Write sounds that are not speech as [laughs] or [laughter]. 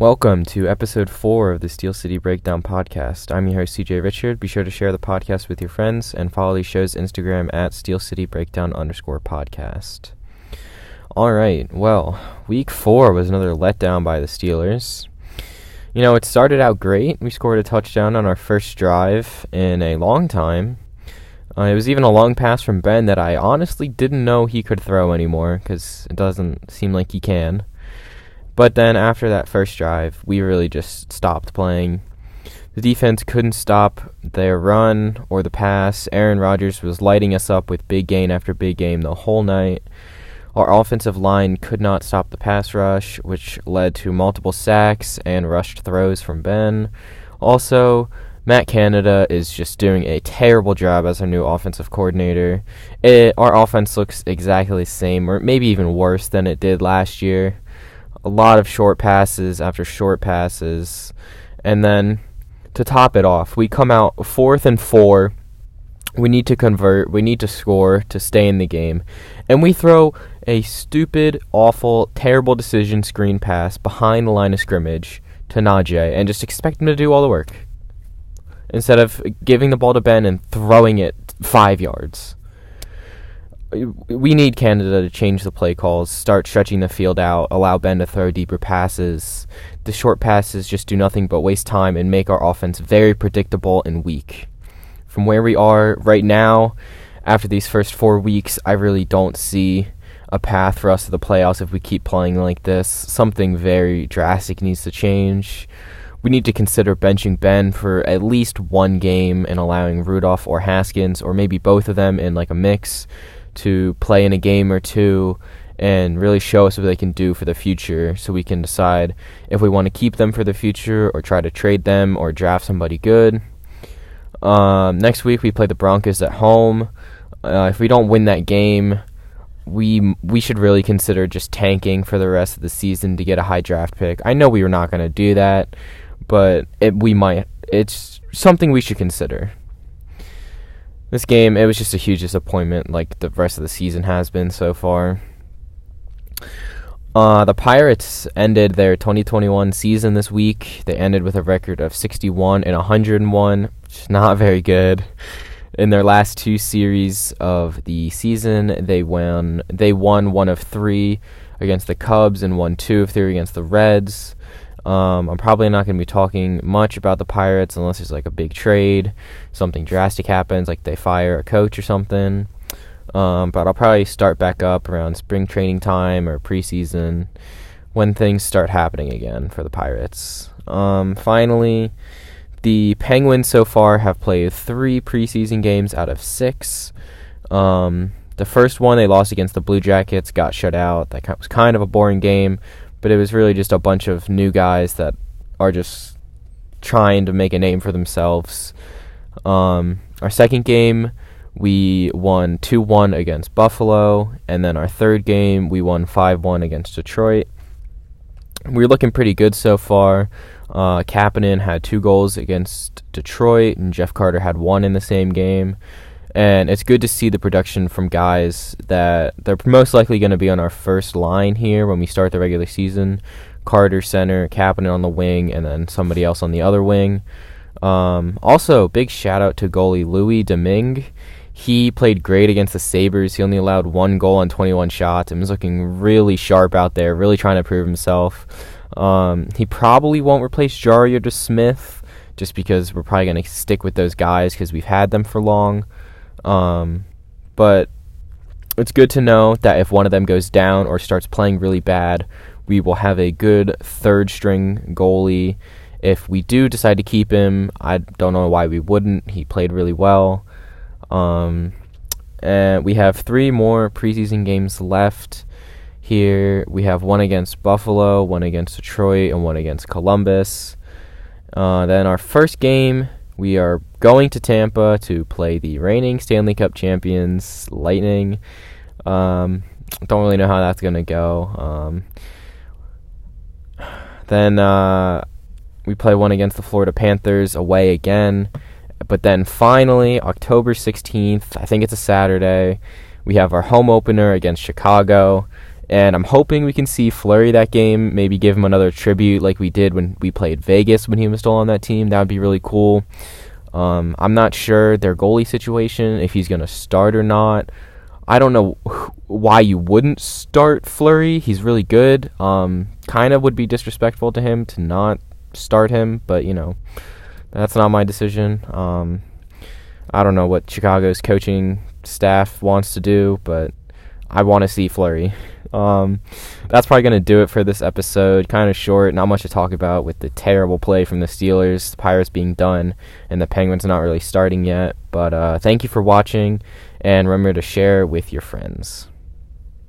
Welcome to episode four of the Steel City Breakdown podcast. I'm your host, CJ Richard. Be sure to share the podcast with your friends and follow the show's Instagram at Steel City Breakdown underscore podcast. All right, well, week four was another letdown by the Steelers. You know, it started out great. We scored a touchdown on our first drive in a long time. Uh, it was even a long pass from Ben that I honestly didn't know he could throw anymore because it doesn't seem like he can. But then after that first drive, we really just stopped playing. The defense couldn't stop their run or the pass. Aaron Rodgers was lighting us up with big gain after big game the whole night. Our offensive line could not stop the pass rush, which led to multiple sacks and rushed throws from Ben. Also, Matt Canada is just doing a terrible job as our new offensive coordinator. It, our offense looks exactly the same, or maybe even worse than it did last year a lot of short passes after short passes. And then to top it off, we come out fourth and four. We need to convert. We need to score to stay in the game. And we throw a stupid, awful, terrible decision screen pass behind the line of scrimmage to Najee and just expect him to do all the work. Instead of giving the ball to Ben and throwing it five yards we need Canada to change the play calls, start stretching the field out, allow Ben to throw deeper passes. The short passes just do nothing but waste time and make our offense very predictable and weak. From where we are right now, after these first four weeks, I really don't see a path for us to the playoffs if we keep playing like this. Something very drastic needs to change. We need to consider benching Ben for at least one game and allowing Rudolph or Haskins, or maybe both of them in like a mix to play in a game or two and really show us what they can do for the future so we can decide if we want to keep them for the future or try to trade them or draft somebody good. Um, next week we play the Broncos at home. Uh, if we don't win that game, we we should really consider just tanking for the rest of the season to get a high draft pick. I know we were not going to do that, but it, we might. It's something we should consider. This game, it was just a huge disappointment, like the rest of the season has been so far. Uh, the Pirates ended their 2021 season this week. They ended with a record of 61 and 101, which is not [laughs] very good. In their last two series of the season, they won. They won one of three against the Cubs and won two of three against the Reds. Um, I'm probably not going to be talking much about the Pirates unless there's like a big trade, something drastic happens, like they fire a coach or something. Um, but I'll probably start back up around spring training time or preseason when things start happening again for the Pirates. Um, finally, the Penguins so far have played three preseason games out of six. Um, the first one they lost against the Blue Jackets, got shut out. That was kind of a boring game, but it was really just a bunch of new guys that are just trying to make a name for themselves. Um, our second game, we won 2 1 against Buffalo, and then our third game, we won 5 1 against Detroit. We're looking pretty good so far. Uh, Kapanen had two goals against Detroit, and Jeff Carter had one in the same game and it's good to see the production from guys that they're most likely going to be on our first line here when we start the regular season. Carter center, Kapanen on the wing, and then somebody else on the other wing. Um, also, big shout out to goalie Louis Domingue. He played great against the Sabres. He only allowed one goal on 21 shots and was looking really sharp out there, really trying to prove himself. Um, he probably won't replace Jarry or Smith just because we're probably going to stick with those guys because we've had them for long. Um, but it's good to know that if one of them goes down or starts playing really bad, we will have a good third string goalie. If we do decide to keep him, I don't know why we wouldn't. He played really well. Um, and we have three more preseason games left here. We have one against Buffalo, one against Detroit, and one against Columbus. Uh, then our first game we are going to Tampa to play the reigning Stanley Cup champions, Lightning. Um, don't really know how that's gonna go. Um, then uh, we play one against the Florida Panthers away again. But then finally, October 16th, I think it's a Saturday, we have our home opener against Chicago And I'm hoping we can see Fleury that game, maybe give him another tribute like we did when we played Vegas when he was still on that team. That would be really cool. Um, I'm not sure their goalie situation, if he's going to start or not. I don't know why you wouldn't start Fleury. He's really good. Um, kind of would be disrespectful to him to not start him, but you know, that's not my decision. Um, I don't know what Chicago's coaching staff wants to do, but I want to see Fleury. Um, that's probably going to do it for this episode. Kind of short, not much to talk about with the terrible play from the Steelers, the Pirates being done, and the Penguins not really starting yet. But uh, thank you for watching, and remember to share with your friends.